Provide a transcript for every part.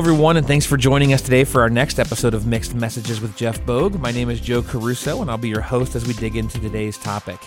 everyone, and thanks for joining us today for our next episode of Mixed Messages with Jeff Bogue. My name is Joe Caruso, and I'll be your host as we dig into today's topic.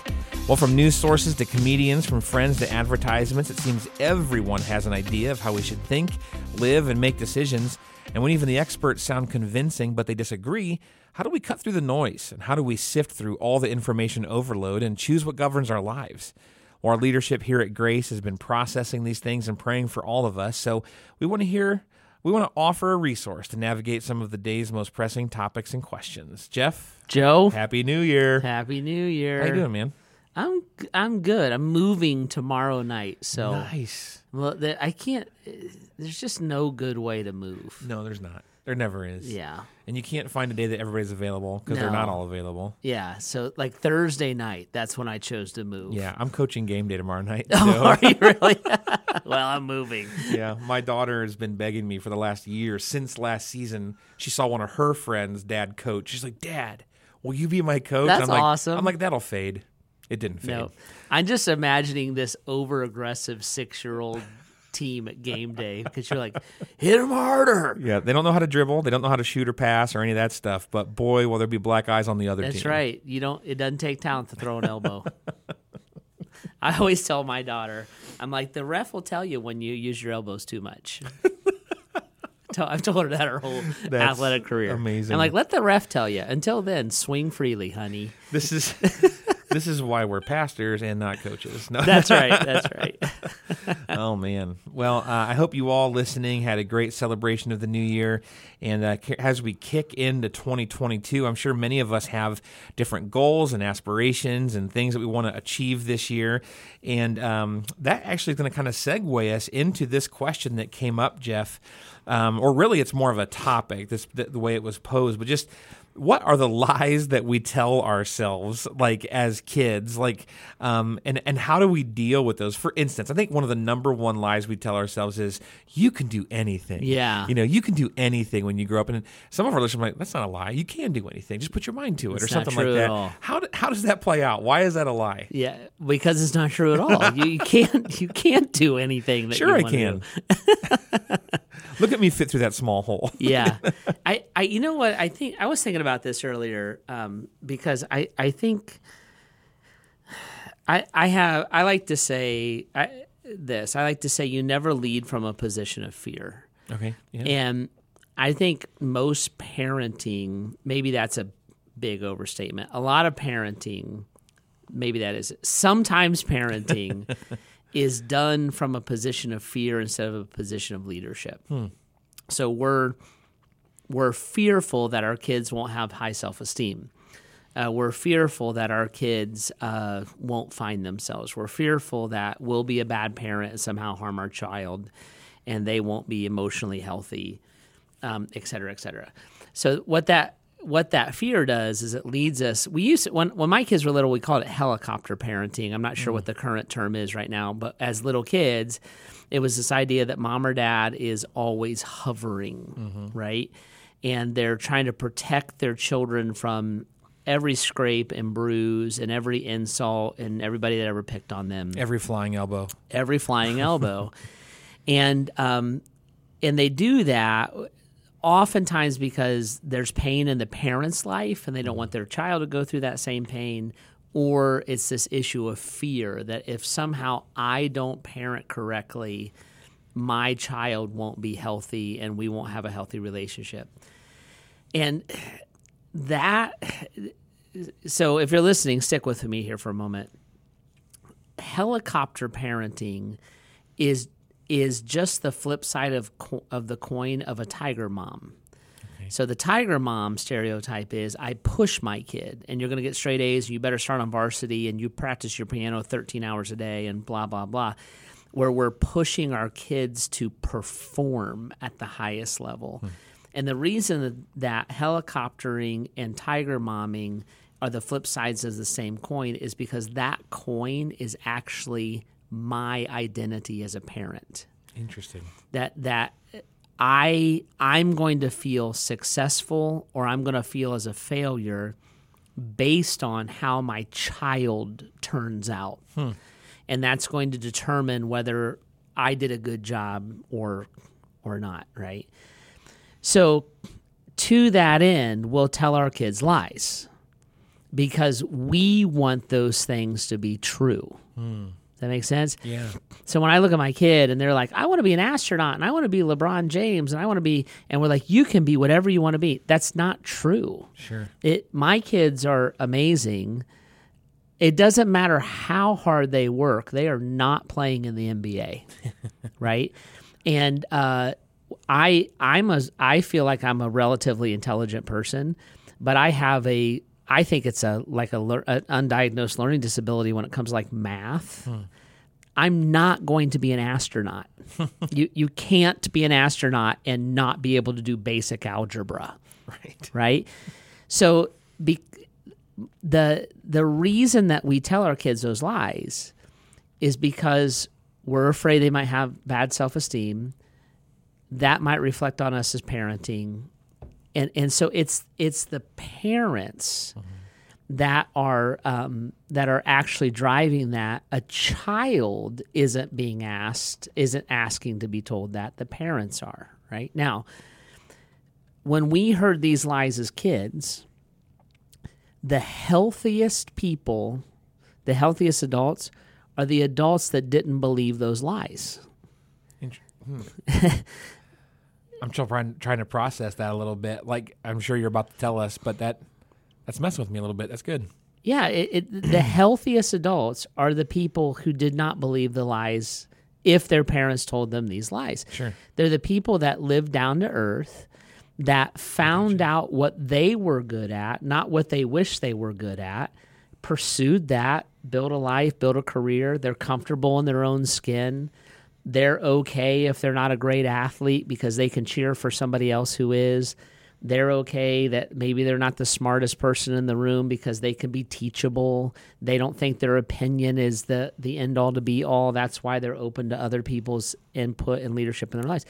Well, from news sources to comedians, from friends to advertisements, it seems everyone has an idea of how we should think, live, and make decisions. And when even the experts sound convincing but they disagree, how do we cut through the noise? And how do we sift through all the information overload and choose what governs our lives? Our leadership here at Grace has been processing these things and praying for all of us. So we want to hear we want to offer a resource to navigate some of the day's most pressing topics and questions. Jeff, Joe, Happy New Year. Happy New Year. How you doing, man? I'm I'm good. I'm moving tomorrow night, so Nice. well, I can't. Eh, there's just no good way to move. No, there's not. There never is. Yeah, And you can't find a day that everybody's available because they're not all available. yeah. So like Thursday night, that's when I chose to move. Yeah, I'm coaching game day tomorrow night. Oh, so- are you really? well, I'm moving. yeah, my daughter has been begging me for the last year since last season. She saw one of her friends' dad coach. She's like, "Dad, will you be my coach?" That's I'm like, awesome. I'm like, "That'll fade." It didn't fade. No, I'm just imagining this over aggressive six year old team at game day because you're like, hit him harder. Yeah, they don't know how to dribble. They don't know how to shoot or pass or any of that stuff. But boy, will there be black eyes on the other That's team. right. You don't. It doesn't take talent to throw an elbow. I always tell my daughter, I'm like, the ref will tell you when you use your elbows too much. I've told her that her whole That's athletic career. amazing. I'm like, let the ref tell you. Until then, swing freely, honey. This is this is why we're pastors and not coaches. No. That's right. That's right. oh man. Well, uh, I hope you all listening had a great celebration of the new year, and uh, as we kick into 2022, I'm sure many of us have different goals and aspirations and things that we want to achieve this year, and um, that actually is going to kind of segue us into this question that came up, Jeff, um, or really it's more of a topic. This the, the way it was posed, but just what are the lies that we tell ourselves like as kids like um and and how do we deal with those for instance i think one of the number one lies we tell ourselves is you can do anything Yeah. you know you can do anything when you grow up and some of our listeners are like that's not a lie you can do anything just put your mind to it or It's not something like at that how do, how does that play out why is that a lie Yeah, because it's not true at all. You, you can't. You can't do anything that sure you i can. look at me fit through that small hole. Yeah. I, I you know what? I think i was thinking about this earlier um, because i i think i i have i like to say I, this i like to say you never lead from a position of fear. Okay yeah. and i think most parenting maybe that's a big overstatement. A lot of parenting maybe that is sometimes parenting is done from a position of fear instead of a position of leadership. So we're we're fearful that our kids won't have high self-esteem. Uh, we're fearful that our kids uh, won't find themselves. We're fearful that we'll be a bad parent and somehow harm our child and they won't be emotionally healthy um, et cetera, et cetera. So what that what that fear does is it leads us. We used to, when when my kids were little, we called it helicopter parenting. I'm not sure what the current term is right now, but as little kids, it was this idea that mom or dad is always hovering, right, and they're trying to protect their children from every scrape and bruise and every insult and everybody that ever picked on them. Every flying elbow. Every flying elbow, and um, and they do that oftentimes because there's pain in the parent's life and they don't want their child to go through that same pain, or it's this issue of fear that if somehow I don't parent correctly, my child won't be healthy and we won't have a healthy relationship, and that. So, if you're listening, stick with me here for a moment helicopter parenting is is just the flip side of co- of the coin of a tiger mom. So the tiger mom stereotype is I push my kid and you're going to get straight A's and you better start on varsity and you practice your piano 13 hours a day and blah blah blah where we're pushing our kids to perform at the highest level. Hmm. And the reason that helicoptering and tiger momming are the flip sides of the same coin is because that coin is actually my identity as a parent. interesting That that I I'm going to feel successful or I'm going to feel as a failure based on how my child turns out. Hmm. And that's going to determine whether I did a good job or or not, right? So, to that end, we'll tell our kids lies because we want those things to be true. Hmm. That makes sense? Yeah. So when I look at my kid and they're like, I want to be an astronaut and I want to be LeBron James and I want to be, and we're like, you can be whatever you want to be. That's not true. Sure. It, my kids are amazing. It doesn't matter how hard they work; they are not playing in the NBA, right? And uh, I, I'm a, I feel like I'm a relatively intelligent person, but I have a, I think it's a like a undiagnosed learning disability when it comes to like math. Hmm. I'm not going to be an astronaut. you you can't be an astronaut and not be able to do basic algebra Right. right? So be, the the reason that we tell our kids those lies is because we're afraid they might have bad self esteem. That might reflect on us as parenting, and and so it's it's the parents that are um, that are actually driving that. A child isn't being asked, isn't asking to be told that. The parents are right now when we heard these lies as kids, the healthiest people, the healthiest adults, are the adults that didn't believe those lies. Int- hmm. I'm still trying, trying to process that a little bit. Like I'm sure you're about to tell us, but that that's messing with me a little bit. That's good. Yeah, it, it, the healthiest adults are the people who did not believe the lies if their parents told them these lies. Sure. They're the people that live down to earth, that found out what they were good at, not what they wish they were good at, pursued that, built a life, built a career. They're comfortable in their own skin. They're okay if they're not a great athlete because they can cheer for somebody else who is. They're okay that maybe they're not the smartest person in the room because they can be teachable. They don't think their opinion is the the end all to be all. That's why they're open to other people's input and leadership in their lives.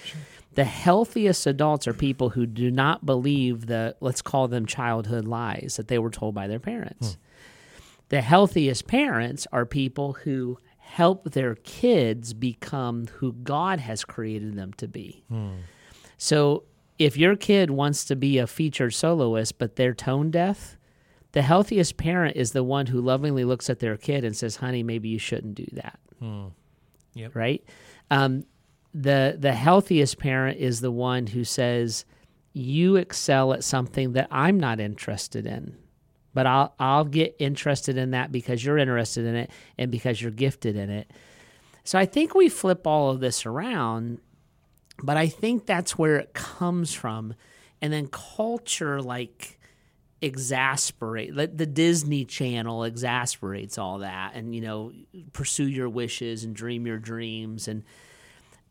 The healthiest adults are people who do not believe the let's call them childhood lies that they were told by their parents. Hmm. The healthiest parents are people who help their kids become who God has created them to be. So if your kid wants to be a featured soloist, but they're tone deaf, the healthiest parent is the one who lovingly looks at their kid and says, "Honey, maybe you shouldn't do that." Yep. Right. Um, the the healthiest parent is the one who says, "You excel at something that I'm not interested in." But I'll I'll get interested in that because you're interested in it and because you're gifted in it. So I think we flip all of this around but I think that's where it comes from. And then culture like exasperate the, the Disney Channel exasperates all that and you know pursue your wishes and dream your dreams and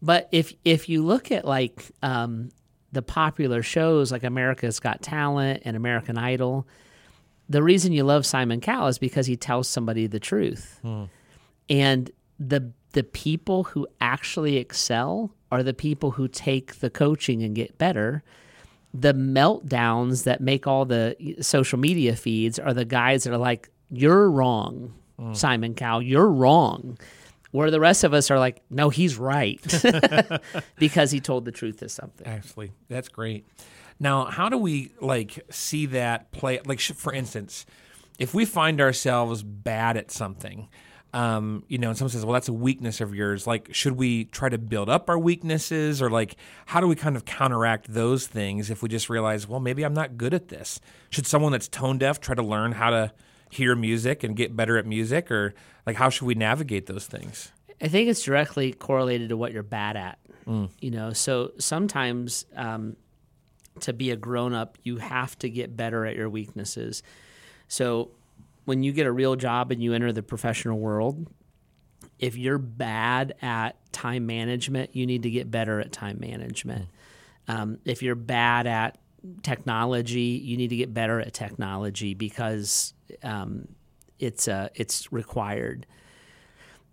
but if if you look at like um, the popular shows like America's Got Talent and American Idol, the reason you love Simon Cowell is because he tells somebody the truth. Hmm. And the the people who actually excel are the people who take the coaching and get better. The meltdowns that make all the social media feeds are the guys that are like, "You're wrong, hmm. Simon Cowell. You're wrong." Where the rest of us are like, "No, he's right," because he told the truth of something. Actually, that's great. Now, how do we like see that play? Like, sh- for instance, if we find ourselves bad at something, um, you know, and someone says, "Well, that's a weakness of yours." Like, should we try to build up our weaknesses, or like, how do we kind of counteract those things if we just realize, well, maybe I'm not good at this? Should someone that's tone deaf try to learn how to hear music and get better at music, or like, how should we navigate those things? I think it's directly correlated to what you're bad at. You know, so sometimes um, to be a grown up, you have to get better at your weaknesses. So when you get a real job and you enter the professional world, if you're bad at time management, you need to get better at time management. Um, if you're bad at technology, you need to get better at technology because um, it's uh, it's required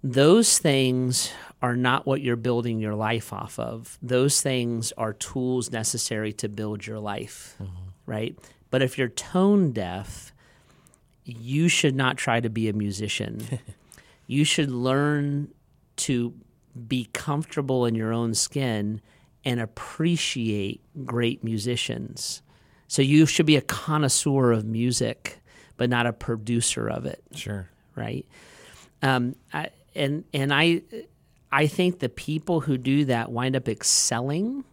those things are not what you're building your life off of. Those things are tools necessary to build your life, right? But if you're tone deaf, you should not try to be a musician. you should learn to be comfortable in your own skin and appreciate great musicians. So you should be a connoisseur of music, but not a producer of it, Sure. right? Um, I, and and I I think the people who do that wind up excelling,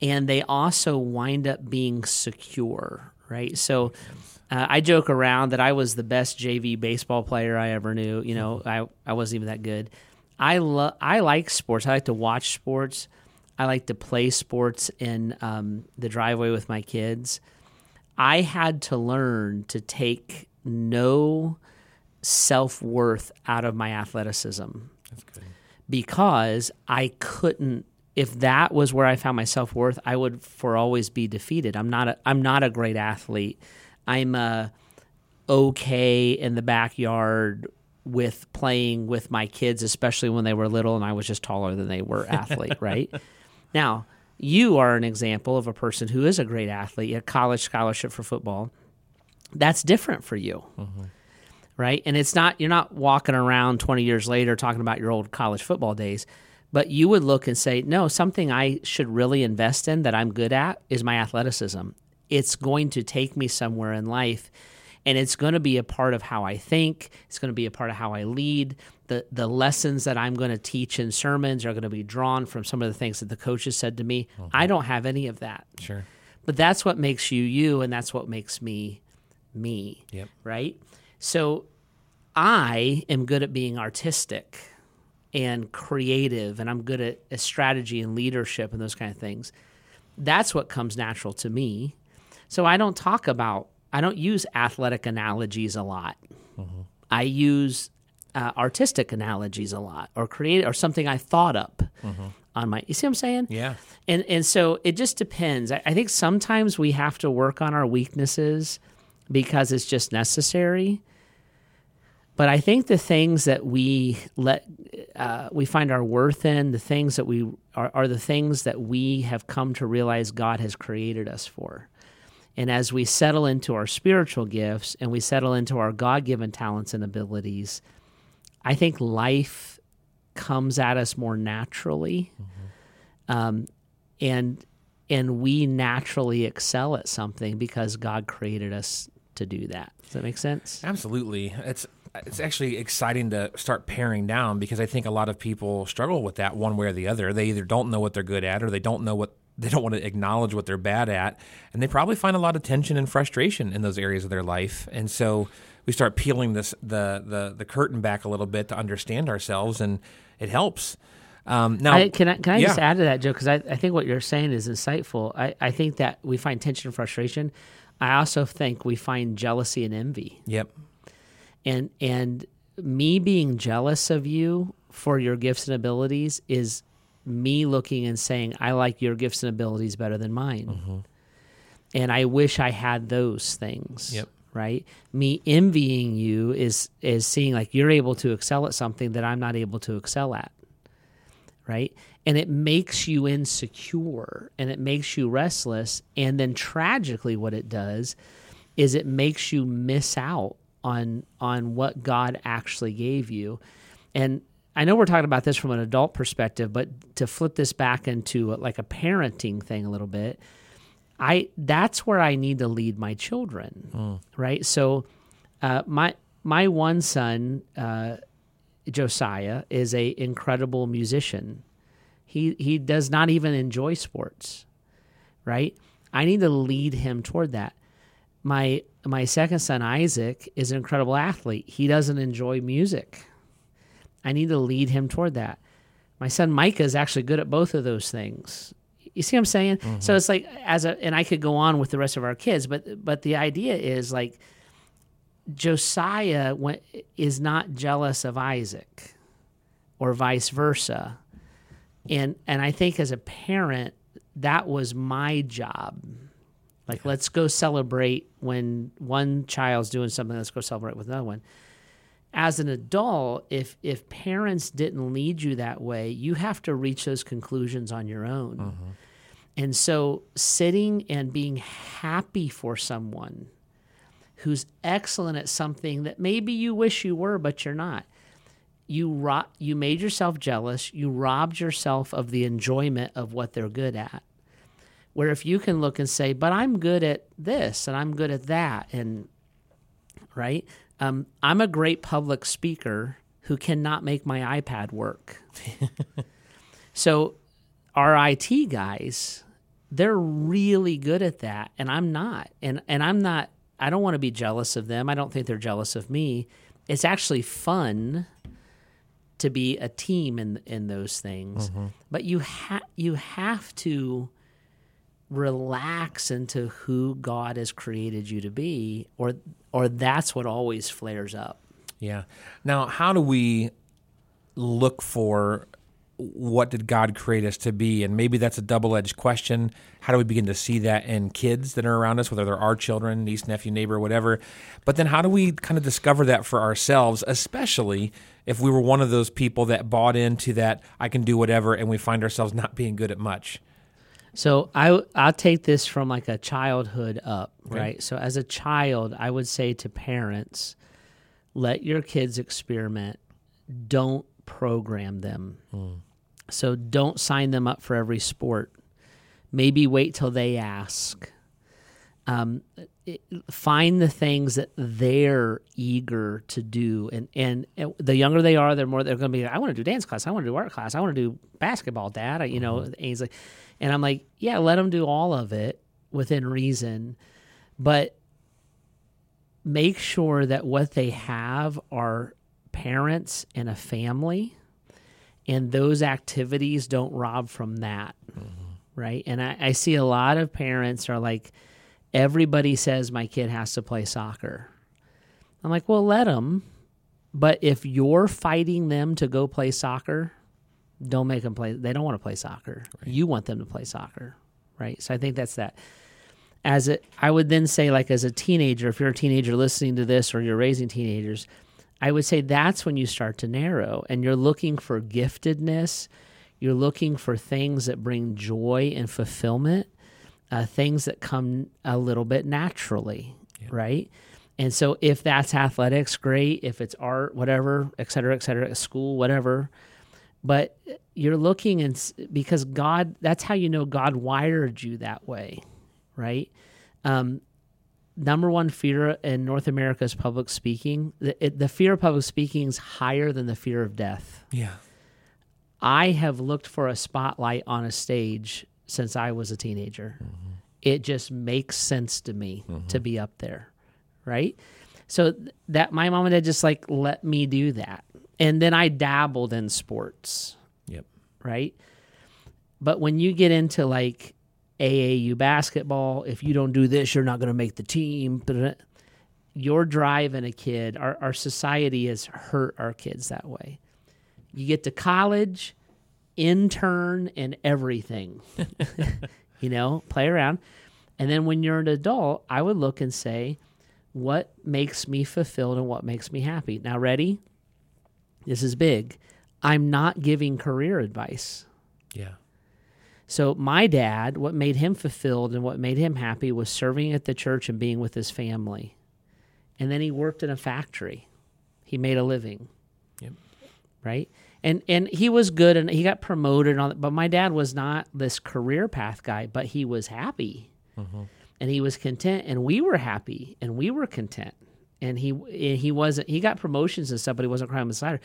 and they also wind up being secure, right? So. Uh, I joke around that I was the best JV baseball player I ever knew. You know, I, I wasn't even that good. I love I like sports. I like to watch sports. I like to play sports in um, the driveway with my kids. I had to learn to take no self worth out of my athleticism That's good. because I couldn't. If that was where I found my self worth, I would for always be defeated. I'm not. A, I'm not a great athlete. I'm uh, okay in the backyard with playing with my kids, especially when they were little and I was just taller than they were athlete, right? Now, you are an example of a person who is a great athlete, a college scholarship for football. That's different for you. Right? And it's not you're not walking around 20 years later talking about your old college football days, but you would look and say, "No, something I should really invest in that I'm good at is my athleticism. It's going to take me somewhere in life." and it's going to be a part of how I think. It's going to be a part of how I lead. The the lessons that I'm going to teach in sermons are going to be drawn from some of the things that the coaches said to me. Mm-hmm. I don't have any of that. Sure. But that's what makes you you and that's what makes me me. Yep. Right? So I am good at being artistic and creative and I'm good at, at strategy and leadership and those kind of things. That's what comes natural to me. So I don't talk about I don't use athletic analogies a lot. I use uh, artistic analogies a lot, or create, or something I thought up on my. You see what I'm saying? Yeah. And and so it just depends. I, I think sometimes we have to work on our weaknesses because it's just necessary. But I think the things that we let uh, we find our worth in, the things that we are, are the things that we have come to realize God has created us for. And as we settle into our spiritual gifts and we settle into our God given talents and abilities, I think life comes at us more naturally. Um, and and we naturally excel at something because God created us to do that. Does that make sense? Absolutely. It's it's actually exciting to start paring down because I think a lot of people struggle with that one way or the other. They either don't know what they're good at or they don't know what they don't want to acknowledge what they're bad at, and they probably find a lot of tension and frustration in those areas of their life. And so we start peeling this the the the curtain back a little bit to understand ourselves, and it helps. Um, now, I, can I can I just add to that, Joe? Because I, I think what you're saying is insightful. I, I think that we find tension and frustration. I also think we find jealousy and envy. Yep. and and me being jealous of you for your gifts and abilities is me looking and saying I like your gifts and abilities better than mine. Mm-hmm. And I wish I had those things. Yep. Right? Me envying you is is seeing like you're able to excel at something that I'm not able to excel at. Right? And it makes you insecure and it makes you restless and then tragically what it does is it makes you miss out on on what God actually gave you. And I know we're talking about this from an adult perspective, but to flip this back into like a parenting thing a little bit, I that's where I need to lead my children, right? So, uh, my my one son, uh, Josiah, is a incredible musician. He he does not even enjoy sports, right? I need to lead him toward that. My my second son Isaac is an incredible athlete. He doesn't enjoy music. I need to lead him toward that. My son Micah is actually good at both of those things. You see what I'm saying? So mm-hmm. it's like as a and I could go on with the rest of our kids, but but the idea is like Josiah is not jealous of Isaac or vice versa. And and I think as a parent that was my job. Like let's go celebrate when one child's doing something, let's go celebrate with another one as an adult, if if parents didn't lead you that way, you have to reach those conclusions on your own. Mm-hmm. And so sitting and being happy for someone who's excellent at something that maybe you wish you were but you're not. you ro- you made yourself jealous. You robbed yourself of the enjoyment of what they're good at. Where if you can look and say, "But I'm good at this and I'm good at that," and right, um, I'm a great public speaker who cannot make my iPad work. so our IT guys, they're really good at that, and I'm not, and and I'm not. I don't want to be jealous of them. I don't think they're jealous of me. It's actually fun to be a team in in those things. Mm-hmm. But you have you have to relax into who God has created you to be or or that's what always flares up. Yeah. Now, how do we look for what did God create us to be? And maybe that's a double edged question. How do we begin to see that in kids that are around us, whether they're our children, niece, nephew, neighbor, whatever? But then how do we kind of discover that for ourselves, especially if we were one of those people that bought into that I can do whatever and we find ourselves not being good at much? So I I'll take this from like a childhood up, okay. right? So as a child, I would say to parents, let your kids experiment. Don't program them. Mm. So don't sign them up for every sport. Maybe wait till they ask. Um, it, find the things that they're eager to do, and, and the younger they are, the more they're going to be. I want to do dance class. I want to do art class. I want to do basketball, Dad. I, you know, mm-hmm. and like, and I'm like, yeah, let them do all of it within reason, but make sure that what they have are parents and a family and those activities don't rob from that mm-hmm. right? And I, I, see a lot of parents are like everybody says my kid has to play soccer. I'm like well let them but if you're fighting them to go play soccer don't make them play they don't want to play soccer. Right. you want them to play soccer right? So i think that's that. As it i would then say like as a teenager if you're a teenager listening to this or you're raising teenagers I would say that's when you start to narrow and you're looking for giftedness. You're looking for things that bring joy and fulfillment, uh, things that come a little bit naturally, yeah. right? And so if that's athletics, great. If it's art, whatever, et cetera, et cetera, school, whatever. But you're looking and because God, that's how you know God wired you that way, right? Um, number one fear in North America is public speaking. The, it, the fear of public speaking is higher than the fear of death. Yeah. I have looked for a spotlight on a stage since I was a teenager. Mm-hmm. It just makes sense to me mm-hmm. to be up there, right? So that my mom and dad just like let me do that. And then I dabbled in sports. Yep. Right? But when you get into like AAU basketball. If you don't do this, you're not going to make the team. But You're driving a kid. Our, our society has hurt our kids that way. You get to college, intern, and everything. you know, play around. And then when you're an adult, I would look and say, what makes me fulfilled and what makes me happy? Now, ready? This is big. I'm not giving career advice. Yeah. So my dad, what made him fulfilled and what made him happy was serving at the church and being with his family. And then he worked in a factory. He made a living. Yep. Right? And and he was good and he got promoted on but my dad was not this career path guy, but he was happy. Mm-hmm. And he was content and we were happy and we were content. And he he wasn't he got promotions and stuff, but he wasn't crying beside her.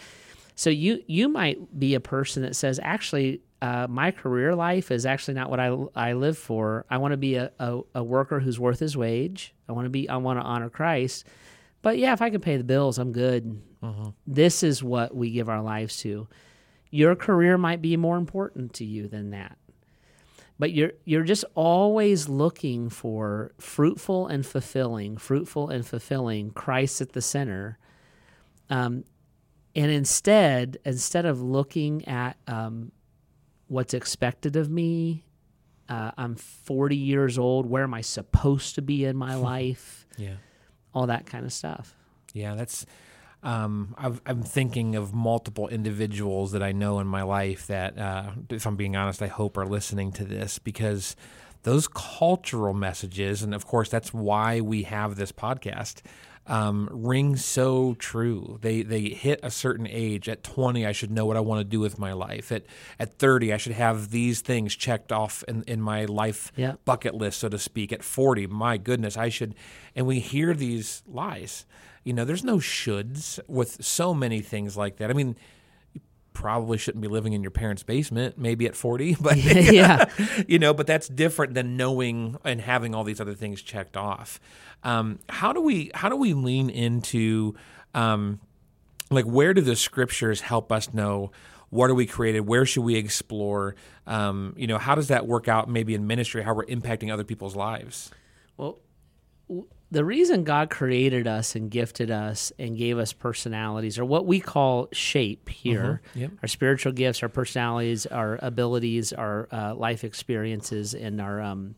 So you you might be a person that says, actually, uh, my career life is actually not what I, I live for. I want to be a, a, a, worker who's worth his wage. I want to be I want to honor Christ. But yeah, if I can pay the bills, I'm good. Uh-huh. This is what we give our lives to. Your career might be more important to you than that. But you're you're just always looking for fruitful and fulfilling, fruitful and fulfilling Christ at the center. Um, and instead, instead of looking at um, what's expected of me. Uh, I'm 40 years old. Where am I supposed to be in my life? yeah. All that kind of stuff. Yeah, that's. Um, i am thinking of multiple individuals that I know in my life that, uh, if I'm being honest, I hope are listening to this because those cultural messages, and of course, that's why we have this podcast. Um, ring so true. They they hit a certain age. At 20, I should know what I want to do with my life. At at 30, I should have these things checked off in, in my life Yeah. bucket list, so to speak. At 40, my goodness, I should. And we hear these lies. You know, there's no shoulds with so many things like that. I mean, probably shouldn't be living in your parents' basement, maybe at 40, but yeah. you know, but that's different than knowing and having all these other things checked off. Um, how do we how do we lean into um, like where do the scriptures help us know what are we created? Where should we explore? Um, you know, how does that work out maybe in ministry? How we're impacting other people's lives? Well, w- the reason God created us and gifted us and gave us personalities, or what we call shape here, Yep. our spiritual gifts, our personalities, our abilities, our uh, life experiences, and our um,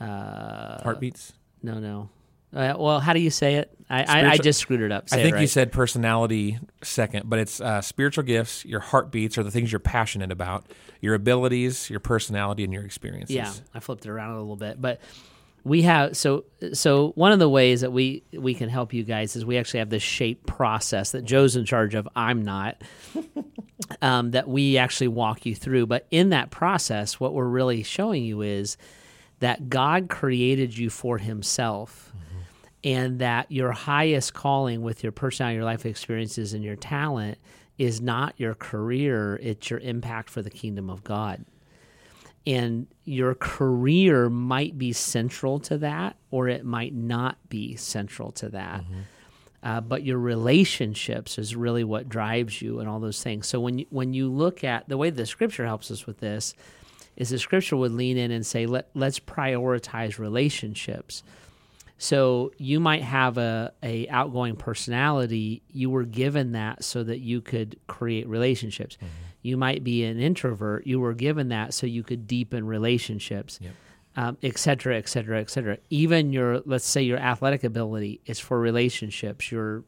uh, Heartbeats. no, no. Uh, well, how do you say it? I, I, I just screwed it up. Say I think you said personality second, but it's uh, spiritual gifts, your heartbeats, are the things you're passionate about, your abilities, your personality, and your experiences. Yeah, I flipped it around a little bit, but we have so so one of the ways that we we can help you guys is we actually have this shape process that Joe's in charge of. I'm not. um, that we actually walk you through, but in that process, what we're really showing you is that God created you for Himself. And that your highest calling with your personality, your life experiences, and your talent is not your career, it's your impact for the kingdom of God and your career might be central to that or it might not be central to that. Uh, but your relationships is really what drives you and all those things. So when you, when you look at the way the scripture helps us with this is the scripture would lean in and say Let, let's prioritize relationships. So you might have a, a outgoing personality. You were given that so that you could create relationships. You might be an introvert. You were given that so you could deepen relationships, Yep. um, et cetera, et cetera, et cetera. Even your, let's say, your athletic ability is for relationships. Your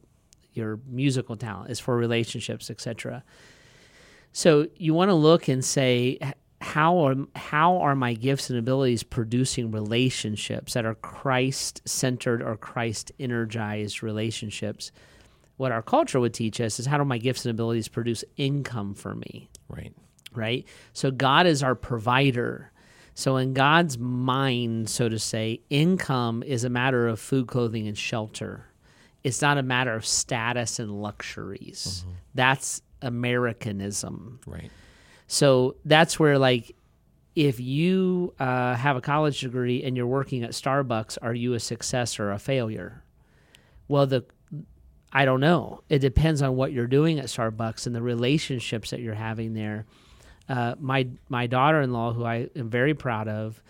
your musical talent is for relationships, et cetera. So you want to look and say, how are how are my gifts and abilities producing relationships that are Christ centered or Christ energized relationships? What our culture would teach us is how do my gifts and abilities produce income for me? Right. right? So God is our provider. So in God's mind, so to say, income is a matter of food, clothing, and shelter. It's not a matter of status and luxuries. That's Americanism. Right. So that's where, like, if you uh, have a college degree and you're working at Starbucks, are you a success or a failure? Well, the I don't know. It depends on what you're doing at Starbucks and the relationships that you're having there. Uh, my my daughter-in-law, who I am very proud of,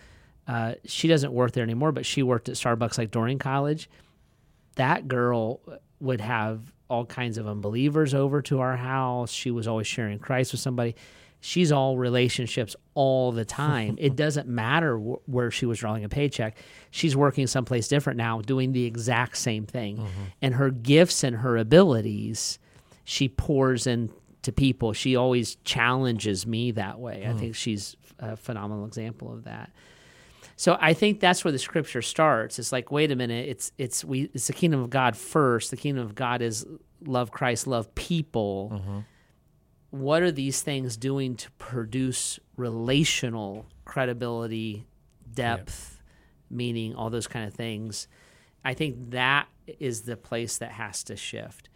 uh, she doesn't work there anymore, but she worked at Starbucks like during college. That girl would have all kinds of unbelievers over to our house. She was always sharing Christ with somebody. She's all relationships all the time. it doesn't matter wh- where she was drawing a paycheck. She's working someplace different now, doing the exact same thing. Mm-hmm. And her gifts and her abilities, she pours into people. She always challenges me that way. I hmm. think she's a phenomenal example of that. So I think that's where the scripture starts. It's like, wait a minute, it's it's we it's the kingdom of God first. The kingdom of God is love Christ, love people. Mm-hmm. What are these things doing to produce relational credibility, depth, meaning, all those kind of things? I think that is the place that has to shift.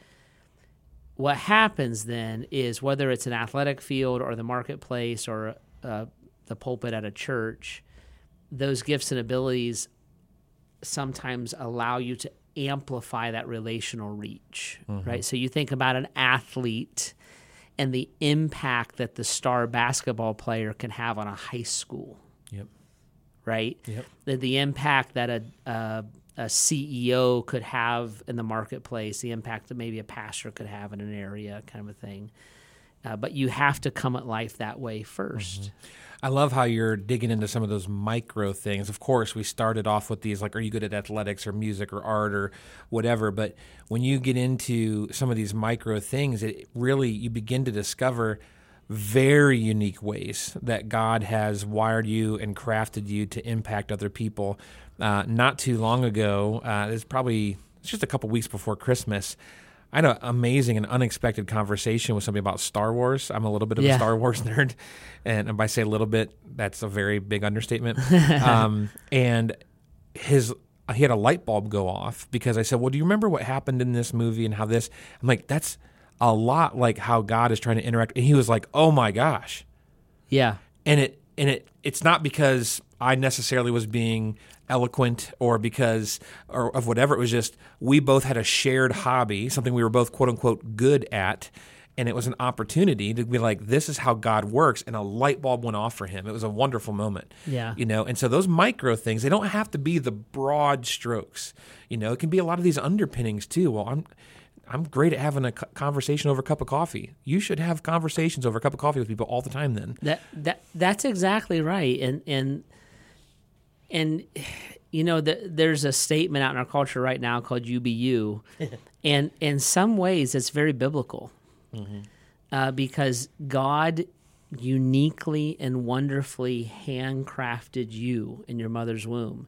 What happens then is whether it's an athletic field or the marketplace or uh, the pulpit at a church, those gifts and abilities sometimes allow you to amplify that relational reach, right? So you think about an athlete and the impact that the star basketball player can have on a high school, Yep. right? Yep. The, the impact that a, a a CEO could have in the marketplace, the impact that maybe a pastor could have in an area, kind of a thing. Uh, but you have to come at life that way 1st I love how you're digging into some of those micro things. Of course, we started off with these like, are you good at athletics or music or art or whatever? But when you get into some of these micro things, it really, you begin to discover very unique ways that God has wired you and crafted you to impact other people. Uh, not too long ago, uh, it's probably it's just a couple weeks before Christmas. I had an amazing and unexpected conversation with somebody about Star Wars. I'm a little bit of Yeah. a Star Wars nerd, and by say a little bit, that's a very big understatement. um, and his he had a light bulb go off because I said, "Well, do you remember what happened in this movie and how this?" I'm like, "That's a lot like how God is trying to interact." And he was like, "Oh my gosh!" Yeah. and it and it it's not because I necessarily was being eloquent or because or of whatever it was just we both had a shared hobby something we were both quote unquote good at and it was an opportunity to be like this is how God works and a light bulb went off for him it was a wonderful moment Yeah. you know and so those micro things they don't have to be the broad strokes you know it can be a lot of these underpinnings too well I'm I'm great at having a conversation over a cup of coffee. You should have conversations over a cup of coffee with people all the time then. That that that's exactly right, and and and you know the, there's a statement out in our culture right now called "You be you," and in some ways it's very biblical, uh, because God uniquely and wonderfully handcrafted you in your mother's womb,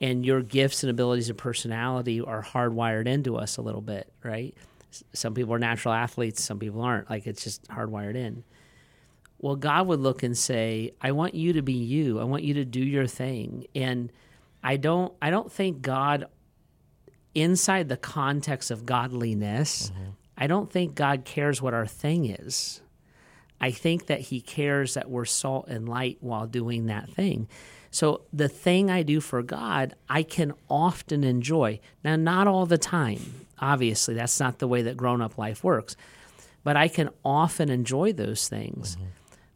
and your gifts and abilities and personality are hardwired into us a little bit, right? Some people are natural athletes, some people aren't. Like it's just hardwired in. Well, God would look and say, "I want you to be you. I want you to do your thing." And I don't I don't think God inside the context of godliness, mm-hmm. I don't think God cares what our thing is. I think that he cares that we're salt and light while doing that thing. So the thing I do for God, I can often enjoy. Now not all the time. Obviously, that's not the way that grown-up life works. But I can often enjoy those things mm-hmm.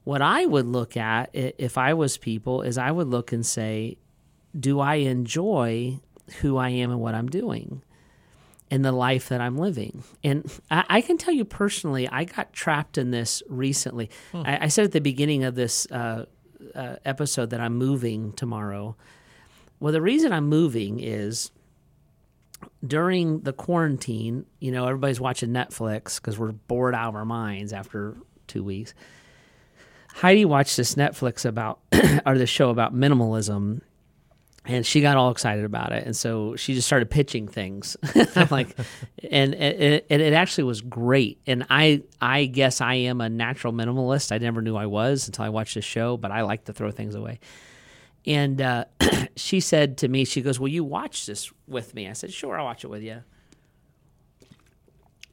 What I would look at if I was people is I would look and say, do I enjoy who I am and what I'm doing and the life that I'm living? And I, I can tell you personally, I got trapped in this recently. I, I said at the beginning of this uh, uh, episode that I'm moving tomorrow. Well, the reason I'm moving is during the quarantine, you know, everybody's watching Netflix because we're bored out of our minds after two weeks. Heidi watched this Netflix about or this show about minimalism and she got all excited about it. And so she just started pitching things. I'm like and, and, and it actually was great. And i i guess i am a natural minimalist. I never knew i was until i watched the show but i like to throw things away. And uh, she said to me she goes will you watch this with me? I said sure i'll watch it with you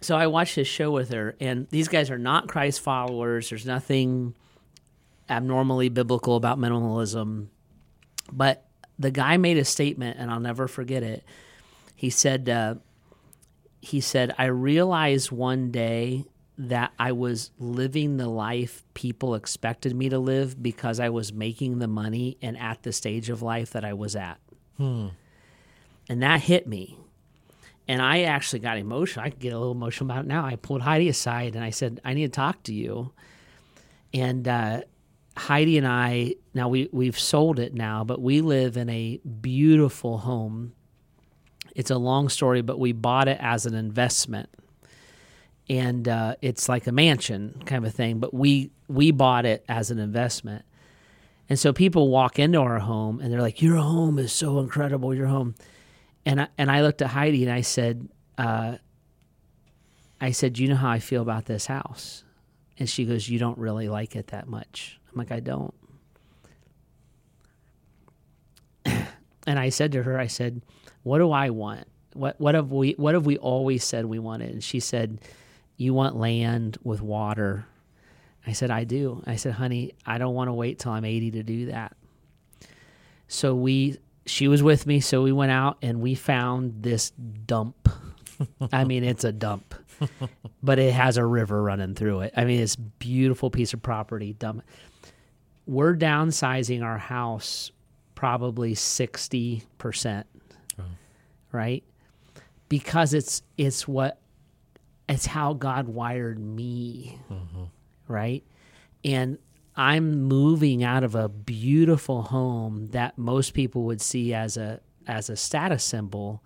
so i watched this show with her and these guys are not christ followers. There's nothing abnormally biblical about minimalism. But the guy made a statement, and I'll never forget it. He said, uh, "He said I realized one day that I was living the life people expected me to live because I was making the money and at the stage of life that I was at." And that hit me. And I actually got emotional. I could get a little emotional about it now. I pulled Heidi aside and I said, I need to talk to you. And uh, Heidi and I now we we've sold it now, but we live in a beautiful home. It's a long story, but we bought it as an investment, and uh, it's like a mansion kind of a thing. But we we bought it as an investment, and so people walk into our home and they're like, "Your home is so incredible. Your home," and I, and I looked at Heidi and I said, uh, "I said, you know how I feel about this house?" And she goes, You don't really like it that much. I'm like, I don't. and I said to her, I said, What do I want? What what have we what have we always said we wanted? And she said, You want land with water. I said, I do. I said, honey, I don't want to wait till I'm 80 to do that. So we she was with me, so we went out and we found this dump. I mean, it's a dump but it has a river running through it. I mean, it's beautiful piece of property. Dumb. We're downsizing our house probably sixty percent, oh. right? Because it's it's what it's how God wired me, mm-hmm. right? And I'm moving out of a beautiful home that most people would see as a as a status symbol,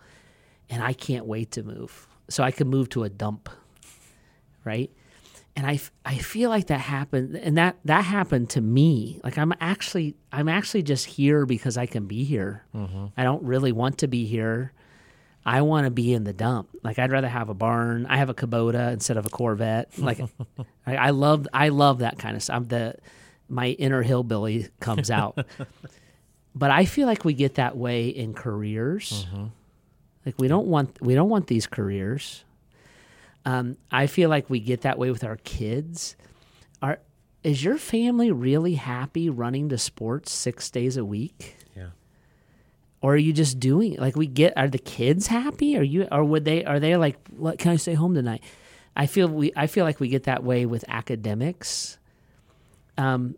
and I can't wait to move. So I could move to a dump, right? And I, I feel like that happened, and that that happened to me. Like I'm actually I'm actually just here because I can be here. Mm-hmm. I don't really want to be here. I want to be in the dump. Like I'd rather have a barn. I have a Kubota instead of a Corvette. Like I, I love I love that kind of stuff. The my inner hillbilly comes out. but I feel like we get that way in careers. Mm-hmm. Like we don't want we don't want these careers. Um, I feel like we get that way with our kids. Are is your family really happy running to sports six days a week? Yeah. or are you just doing it? like we get are the kids happy are you or would they are they like what can i stay home tonight i feel we i feel like we get that way with academics um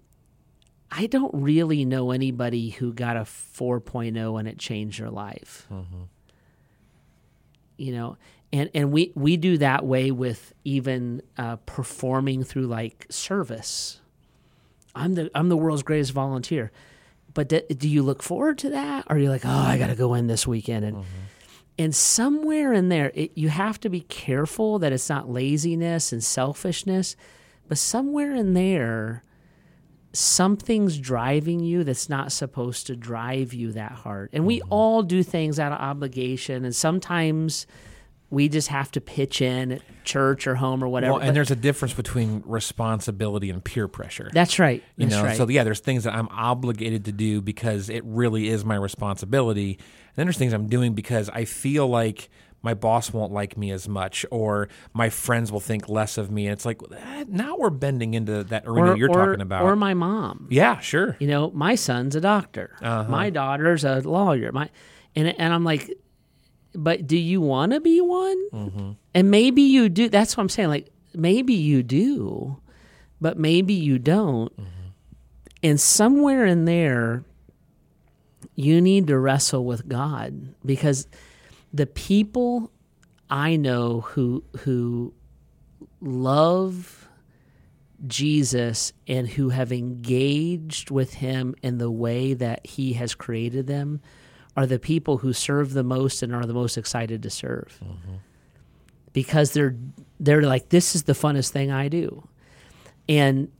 i don't really know anybody who got a 4.0 and it changed their life you know and and we we do that way with even uh, performing through like service. I'm the i'm the world's greatest volunteer. But do, do you look forward to that? Or are you like oh i gotta go in this weekend and and somewhere in there it, you have to be careful that it's not laziness and selfishness but somewhere in there something's driving you that's not supposed to drive you that hard and we mm-hmm. all do things out of obligation and sometimes we just have to pitch in at church or home or whatever Well, and but there's a difference between responsibility and peer pressure. that's right you that's know, right so yeah, there's things that I'm obligated to do because it really is my responsibility. And then there's things I'm doing because I feel like my boss won't like me as much or my friends will think less of me. And it's like eh, now we're bending into that arena or, you're or- talking about. or my mom yeah, sure. you know my son's a doctor Uh-huh. my daughter's a lawyer my and and i'm like but do you want to be one Mm-hmm. and maybe you do that's what i'm saying like maybe you do but maybe you don't Mm-hmm. and somewhere in there you need to wrestle with god because the people i know who who love Jesus and who have engaged with him in the way that he has created them are the people who serve the most and are the most excited to serve. Mm-hmm. Because they're they're like this is the funnest thing I do. And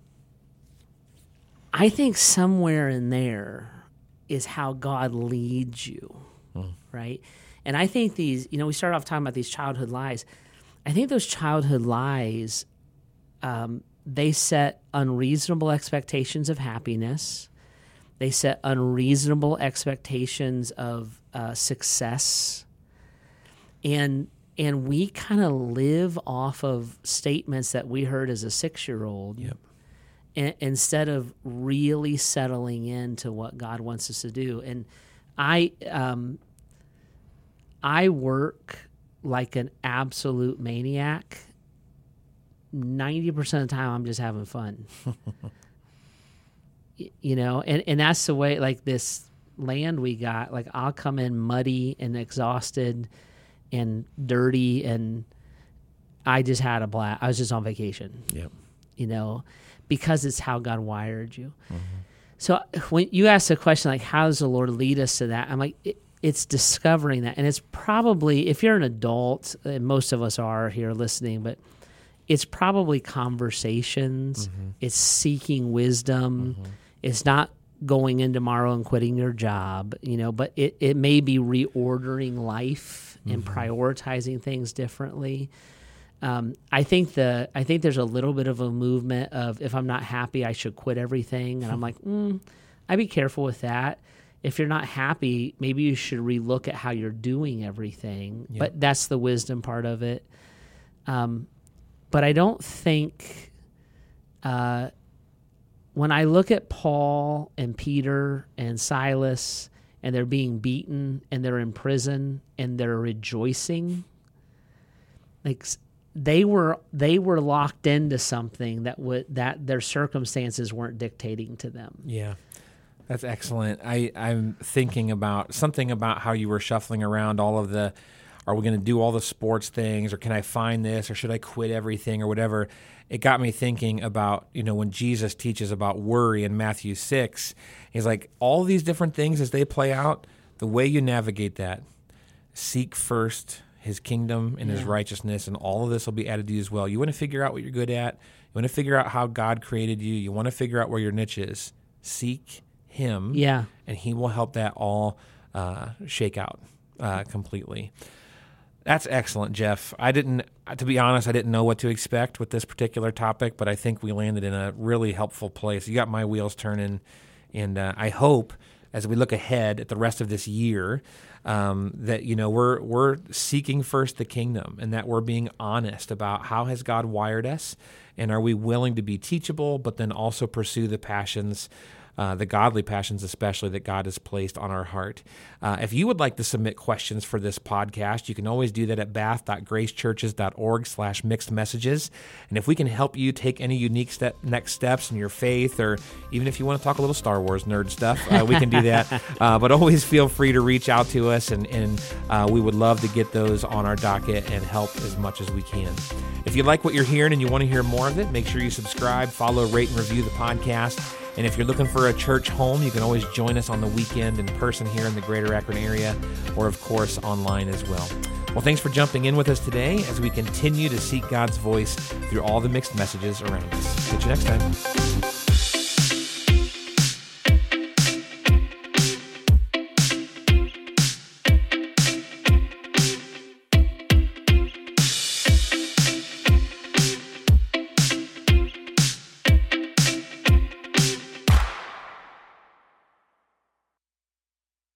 I think somewhere in there is how God leads you. Mm. Right? And I think these, you know, we started off talking about these childhood lies. I think those childhood lies um, they set unreasonable expectations of happiness. They set unreasonable expectations of uh, success, and and we kind of live off of statements that we heard as a six year old, Yep. instead of really settling into what God wants us to do. And I um, I work like an absolute maniac 90% of the time I'm just having fun. You know, and, and that's the way, like this land we got, like I'll come in muddy and exhausted and dirty and I just had a blast. I was just on vacation, Yep. you know, because it's how God wired you. Mm-hmm. So when you ask the question, like, how does the Lord lead us to that? I'm like, it, it's discovering that. And it's probably, if you're an adult, and most of us are here listening, but it's probably conversations, it's seeking wisdom, it's not going in tomorrow and quitting your job, you know, but it, it may be reordering life and prioritizing things differently. Um, I think the I think there's a little bit of a movement of if I'm not happy, I should quit everything, and I'm like, mm, I'd be careful with that. If you're not happy, maybe you should relook at how you're doing everything. But that's the wisdom part of it. Um, but I don't think uh, when I look at Paul and Peter and Silas and they're being beaten and they're in prison and they're rejoicing, like they were they were locked into something that would that their circumstances weren't dictating to them. Yeah. That's excellent. I, I'm thinking about something about how you were shuffling around all of the are we going to do all the sports things or can I find this or should I quit everything or whatever? It got me thinking about, you know, when Jesus teaches about worry in Matthew 6, he's like, all these different things as they play out, the way you navigate that, seek first his kingdom and his righteousness, and all of this will be added to you as well. You want to figure out what you're good at, you want to figure out how God created you, you want to figure out where your niche is. Seek him Yeah. and he will help that all uh, shake out uh, completely. That's excellent, Jeff. I didn't, to be honest, I didn't know what to expect with this particular topic, but I think we landed in a really helpful place. You got my wheels turning, and uh, I hope as we look ahead at the rest of this year um, that you know we're we're seeking first the kingdom, and that we're being honest about how has God wired us, and are we willing to be teachable, but then also pursue the passions uh, the godly passions, especially that God has placed on our heart. Uh, if you would like to submit questions for this podcast, you can always do that at bath.gracechurches.org slash mixed messages. And if we can help you take any unique step, next steps in your faith, or even if you want to talk a little Star Wars nerd stuff, uh, we can do that. Uh, but always feel free to reach out to us, and, and uh, we would love to get those on our docket and help as much as we can. If you like what you're hearing and you want to hear more of it, make sure you subscribe, follow, rate, and review the podcast. And if you're looking for a church home, you can always join us on the weekend in person here in the greater Akron area, or of course online as well. Well, thanks for jumping in with us today as we continue to seek God's voice through all the mixed messages around us. Catch you next time.